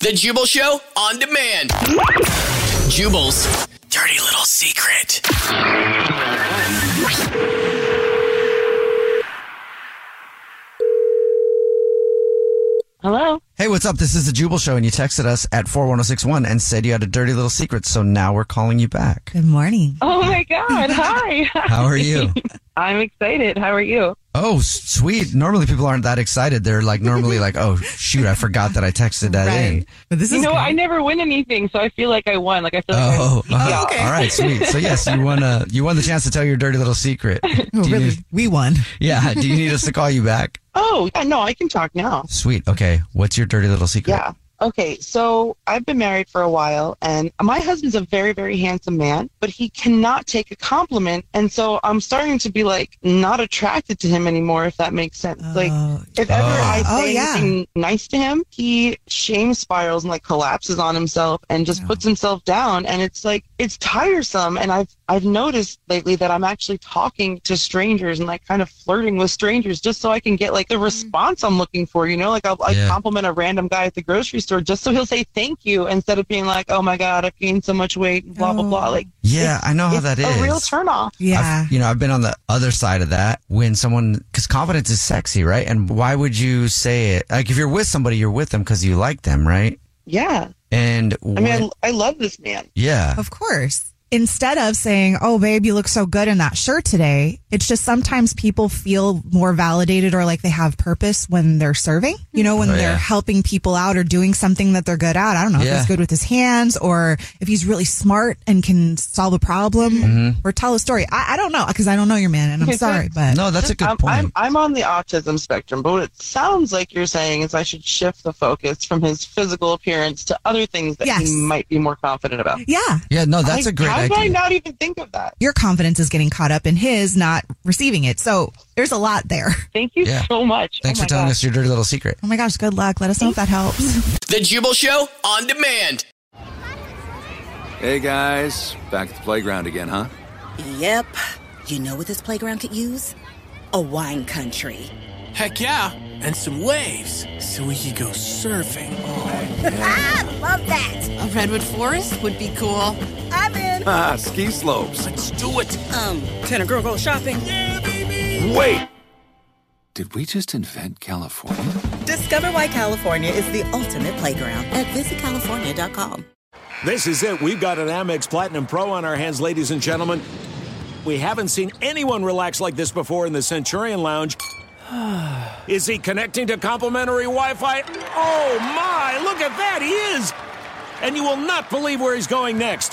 The Jubal Show on demand. Jubal's dirty little secret. Hello. Hey, what's up? This is the Jubal Show, and you texted us at 41061 and said you had a dirty little secret, so now we're calling you back. Good morning. Oh my God. Hi. How are you? I'm excited. How are you? Oh, sweet. Normally people aren't that excited. They're like, normally like, oh, shoot, I forgot that I texted that in. But this You is know, good. I never win anything, so I feel like I won. Like I feel like Oh, I, uh-huh. okay. all right, sweet. So yes, you won. Uh, you won the chance to tell your dirty little secret. Oh, really? need- we won. yeah. Do you need us to call you back? Oh, yeah, no, I can talk now. Sweet. Okay. What's your dirty little secret? Yeah. Okay, so I've been married for a while, and my husband's a very, very handsome man, but he cannot take a compliment, and so I'm starting to be like not attracted to him anymore, if that makes sense. like, Oh. if ever I Oh, say yeah. anything nice to him, he shame spirals and like collapses on himself and just puts himself down, and it's like it's tiresome. And I've I've noticed lately that I'm actually talking to strangers and like kind of flirting with strangers just so I can get like the mm. response I'm looking for. You know, like I'll like Yeah. compliment a random guy at the grocery store just so he'll say thank you instead of being like, oh my god, I've gained so much weight, blah blah blah. Oh. Like Yeah, I know how that is. that a is. real turnoff. Yeah. I've, you know, I've been on the other side of that when someone, because confidence is sexy, right? And why would you say it? Like, if you're with somebody, you're with them because you like them, right? Yeah, And I mean, I, I love this man. yeah, Of course. Instead of saying, Oh, babe, you look so good in that shirt today, it's just sometimes people feel more validated or like they have purpose when they're serving, you know, when Oh, they're yeah. helping people out or doing something that they're good at. I don't know if he's good with his hands or if he's really smart and can solve a problem Mm-hmm. or tell a story. I, I don't know because I don't know your man and I'm Okay, so- sorry, but no, that's a good I'm, point. I'm, I'm on the autism spectrum, but what it sounds like you're saying is I should shift the focus from his physical appearance to other things that Yes. he might be more confident about. yeah, yeah, no, that's I- a great How did I idea. not even think of that? your confidence is getting caught up in his not receiving it. So there's a lot there. Thank you Yeah. so much. Thanks Oh for telling gosh. us your dirty little secret. Oh my gosh, good luck. Let us know if that helps. The Jubal Show on demand. Hey guys, back at the playground again, huh? Yep. You know what this playground could use? A wine country. Heck yeah, and some waves so we could go surfing. oh Ah, love that. A redwood forest would be cool. I'm in. Ah, ski slopes. Let's do it. Um, can a girl go shopping? Wait! Did we just invent California? Discover why California is the ultimate playground at visitcalifornia.com. This is it. We've got an Amex Platinum Pro on our hands, ladies and gentlemen. We haven't seen anyone relax like this before in the Centurion Lounge. Is he connecting to complimentary Wi Fi? Oh my, look at that, he is! And you will not believe where he's going next.